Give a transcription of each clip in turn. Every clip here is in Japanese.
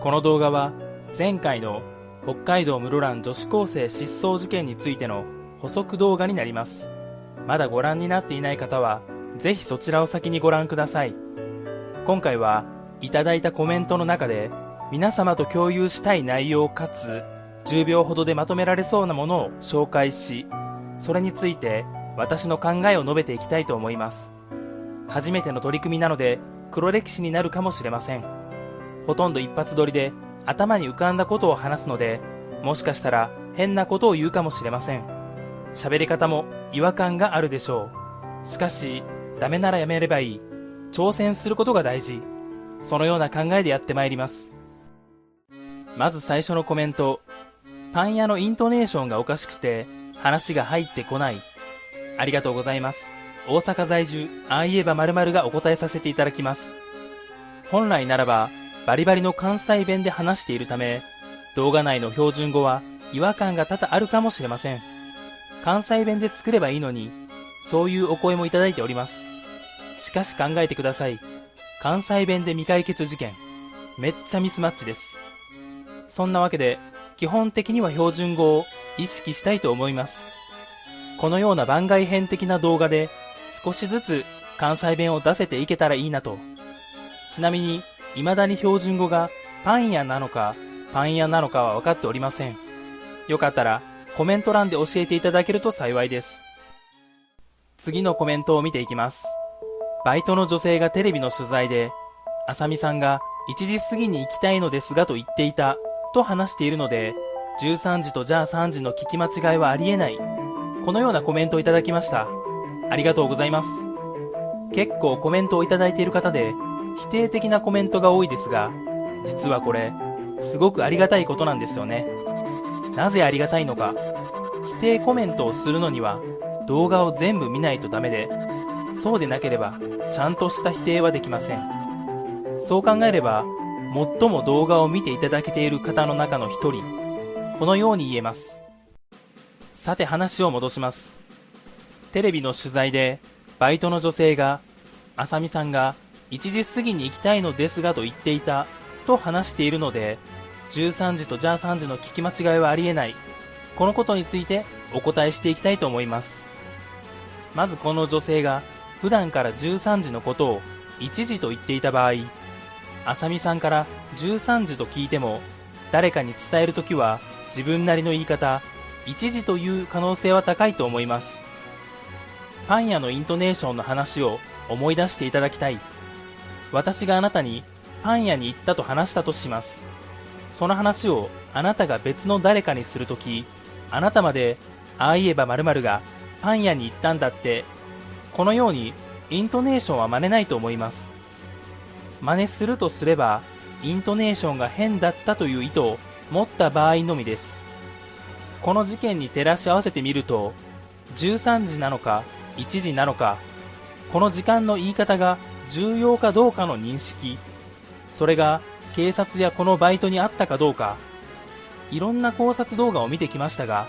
この動画は前回の北海道室蘭女子高生失踪事件についての補足動画になります。まだご覧になっていない方はぜひそちらを先にご覧ください。今回はいただいたコメントの中で皆様と共有したい内容かつ10秒ほどでまとめられそうなものを紹介しそれについて私の考えを述べていきたいと思います。初めての取り組みなので黒歴史になるかもしれません。ほとんど一発撮りで頭に浮かんだことを話すのでもしかしたら変なことを言うかもしれません。喋り方も違和感があるでしょう。しかしダメならやめればいい。挑戦することが大事。そのような考えでやってまいります。まず最初のコメント。パン屋のイントネーションがおかしくて話が入ってこない。ありがとうございます。大阪在住ああ言えば〇〇がお答えさせていただきます。本来ならばバリバリの関西弁で話しているため動画内の標準語は違和感が多々あるかもしれません。関西弁で作ればいいのにそういうお声もいただいております。しかし考えてください。関西弁で未解決事件めっちゃミスマッチです。そんなわけで基本的には標準語を意識したいと思います。このような番外編的な動画で少しずつ関西弁を出せていけたらいいなと。ちなみに未だに標準語がパン屋なのかパン屋なのかは分かっておりません。よかったらコメント欄で教えていただけると幸いです。次のコメントを見ていきます。バイトの女性がテレビの取材であさみさんが1時過ぎに行きたいのですがと言っていたと話しているので13時とじゃあ3時の聞き間違いはありえない。このようなコメントをいただきました。ありがとうございます。結構コメントをいただいている方で否定的なコメントが多いですが実はこれすごくありがたいことなんですよね。なぜありがたいのか。否定コメントをするのには動画を全部見ないとダメでそうでなければちゃんとした否定はできません。そう考えれば最も動画を見ていただけている方の中の一人このように言えます。さて話を戻します。テレビの取材でバイトの女性があさみさんが1時過ぎに行きたいのですがと言っていたと話しているので13時とじゃあ3時の聞き間違いはありえない。このことについてお答えしていきたいと思います。まずこの女性が普段から13時のことを1時と言っていた場合あさみさんから13時と聞いても誰かに伝えるときは自分なりの言い方1時という可能性は高いと思います。パン屋のイントネーションの話を思い出していただきたい。私があなたにパン屋に行ったと話したとします。その話をあなたが別の誰かにするときあなたまでああ言えば〇〇がパン屋に行ったんだってこのようにイントネーションは真似ないと思います。真似するとすればイントネーションが変だったという意図を持った場合のみです。この事件に照らし合わせてみると13時なのか1時なのかこの時間の言い方が重要かどうかの認識。それが警察やこのバイトにあったかどうか。いろんな考察動画を見てきましたが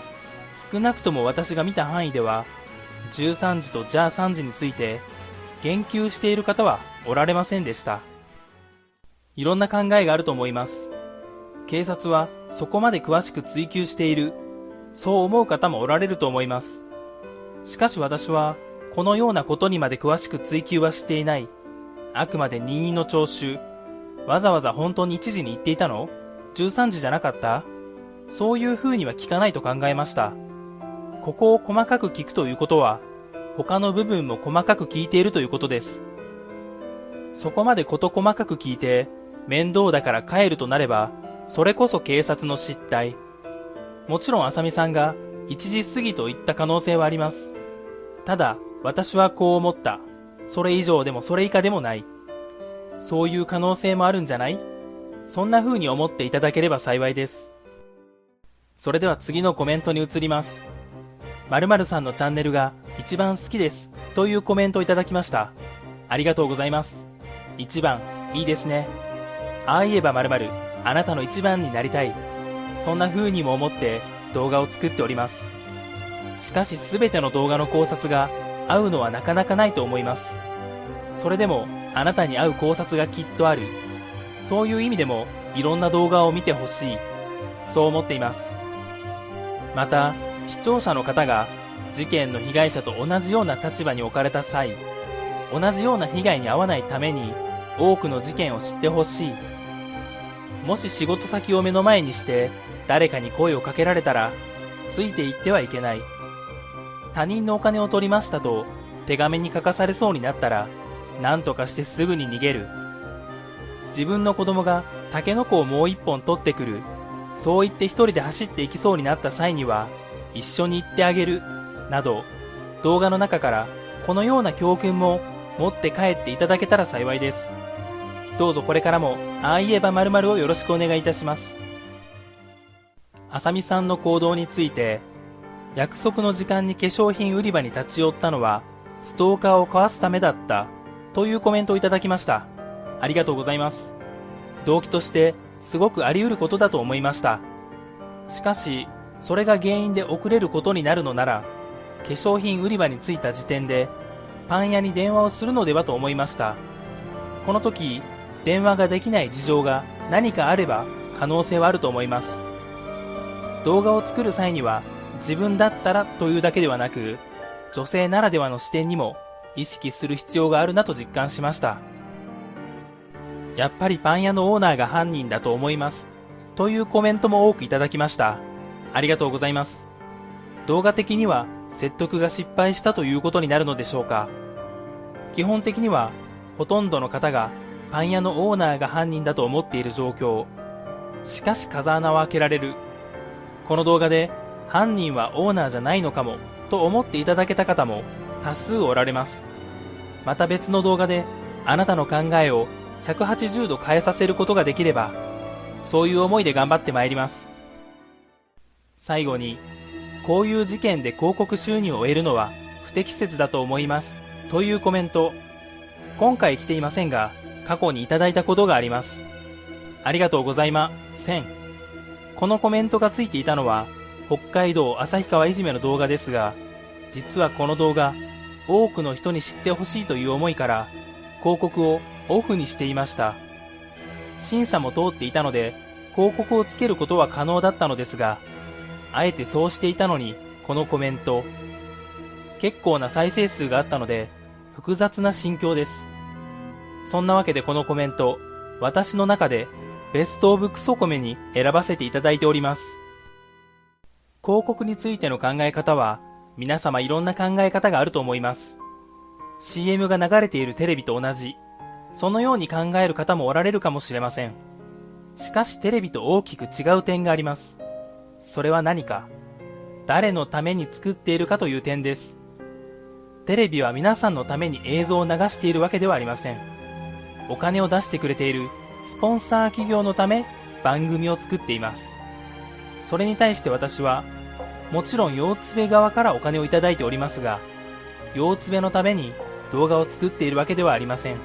少なくとも私が見た範囲では13時とじゃあ3時について言及している方はおられませんでした。いろんな考えがあると思います。警察はそこまで詳しく追及している。そう思う方もおられると思います。しかし私はこのようなことにまで詳しく追及はしていない。あくまで任意の聴取わざわざ本当に1時に行っていたの ?13 時じゃなかった？そういう風には聞かないと考えました。ここを細かく聞くということは、他の部分も細かく聞いているということです。そこまで事細かく聞いて、面倒だから帰るとなれば、それこそ警察の失態。もちろんあさみさんが1時過ぎと言った可能性はあります。ただ、私はこう思った。それ以上でもそれ以下でもない。そういう可能性もあるんじゃない？そんな風に思っていただければ幸いです。それでは次のコメントに移ります。〇〇さんのチャンネルが一番好きですというコメントをいただきました。ありがとうございます。一番、いいですね。ああ言えば〇〇、あなたの一番になりたい。そんな風にも思って動画を作っております。しかし全ての動画の考察が合うのはなかなかないと思います。それでもあなたに合う考察がきっとある。そういう意味でもいろんな動画を見てほしい。そう思っています。また、視聴者の方が事件の被害者と同じような立場に置かれた際、同じような被害に遭わないために多くの事件を知ってほしい。もし仕事先を目の前にして誰かに声をかけられたら、ついていってはいけない。他人のお金を取りましたと手紙に書かされそうになったら、何とかしてすぐに逃げる。自分の子供がタケノコをもう一本取ってくる。そう言って一人で走っていきそうになった際には、一緒に行ってあげる。など、動画の中からこのような教訓も持って帰っていただけたら幸いです。どうぞこれからも、ああ言えば〇〇をよろしくお願いいたします。あさみさんの行動について、約束の時間に化粧品売り場に立ち寄ったのは、ストーカーをかわすためだった、というコメントをいただきました。ありがとうございます。動機として、すごくあり得ることだと思いました。しかし、それが原因で遅れることになるのなら、化粧品売り場に着いた時点で、パン屋に電話をするのではと思いました。この時、電話ができない事情が何かあれば可能性はあると思います。動画を作る際には自分だったらというだけではなく、女性ならではの視点にも意識する必要があるなと実感しました。やっぱりパン屋のオーナーが犯人だと思います。というコメントも多くいただきました。ありがとうございます。動画的には説得が失敗したということになるのでしょうか。基本的にはほとんどの方がパン屋のオーナーが犯人だと思っている状況。しかし風穴を開けられる。この動画で犯人はオーナーじゃないのかもと思っていただけた方も多数おられます。また別の動画であなたの考えを180度変えさせることができれば、そういう思いで頑張ってまいります。最後に、こういう事件で広告収入を得るのは不適切だと思います。というコメント。今回来ていませんが、過去にいただいたことがあります。ありがとうございません。このコメントがついていたのは、北海道旭川いじめの動画ですが、実はこの動画、多くの人に知ってほしいという思いから、広告をオフにしていました。審査も通っていたので、広告をつけることは可能だったのですが、あえてそうしていたのに、このコメント。結構な再生数があったので、複雑な心境です。そんなわけでこのコメント、私の中でベストオブクソコメに選ばせていただいております。広告についての考え方は、皆様いろんな考え方があると思います。CM が流れているテレビと同じ、そのように考える方もおられるかもしれません。しかしテレビと大きく違う点があります。それは何か、誰のために作っているかという点です。テレビは皆さんのために映像を流しているわけではありません。お金を出してくれているスポンサー企業のため番組を作っています。それに対して私はもちろん腰つべ側からお金をいただいておりますが、腰つべのために動画を作っているわけではありません。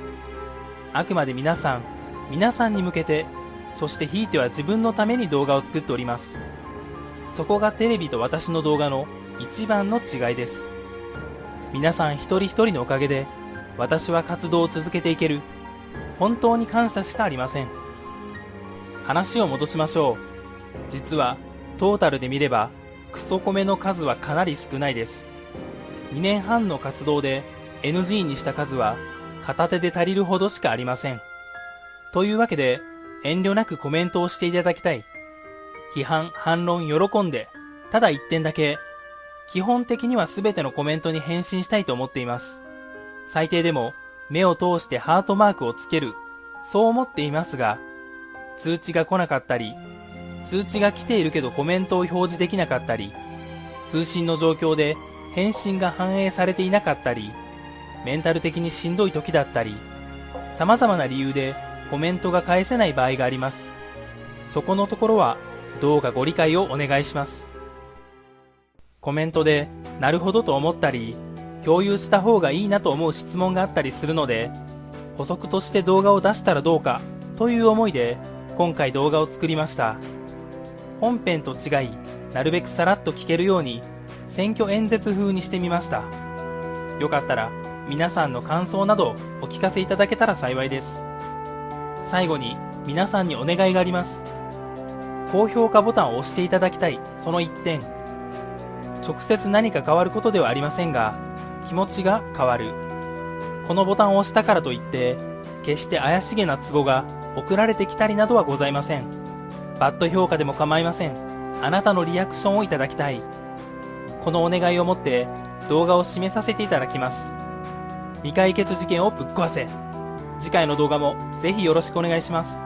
あくまで皆さん、皆さんに向けて、そしてひいては自分のために動画を作っております。そこがテレビと私の動画の一番の違いです。皆さん一人一人のおかげで、私は活動を続けていける。本当に感謝しかありません。話を戻しましょう。実は、トータルで見ればクソコメの数はかなり少ないです。2年半の活動で NG にした数は片手で足りるほどしかありません。というわけで遠慮なくコメントをしていただきたい。批判、反論喜んで、ただ一点だけ、基本的には全てのコメントに返信したいと思っています。最低でも目を通してハートマークをつける、そう思っていますが、通知が来なかったり、通知が来ているけどコメントを表示できなかったり、通信の状況で返信が反映されていなかったり、メンタル的にしんどい時だったり、様々な理由でコメントが返せない場合があります。そこのところはどうかご理解をお願いします。コメントでなるほどと思ったり、共有した方がいいなと思う質問があったりするので、補足として動画を出したらどうかという思いで今回動画を作りました。本編と違い、なるべくさらっと聞けるように、選挙演説風にしてみました。よかったら、皆さんの感想などお聞かせいただけたら幸いです。最後に、皆さんにお願いがあります高評価ボタンを押していただきたいその一点直接何か変わることではありませんが気持ちが変わるこのボタンを押したからといって決して怪しげな都合が送られてきたりなどはございませんバッド評価でも構いません。あなたのリアクションをいただきたい。このお願いをもって動画を締めさせていただきます。未解決事件をぶっ壊せ。次回の動画もぜひよろしくお願いします。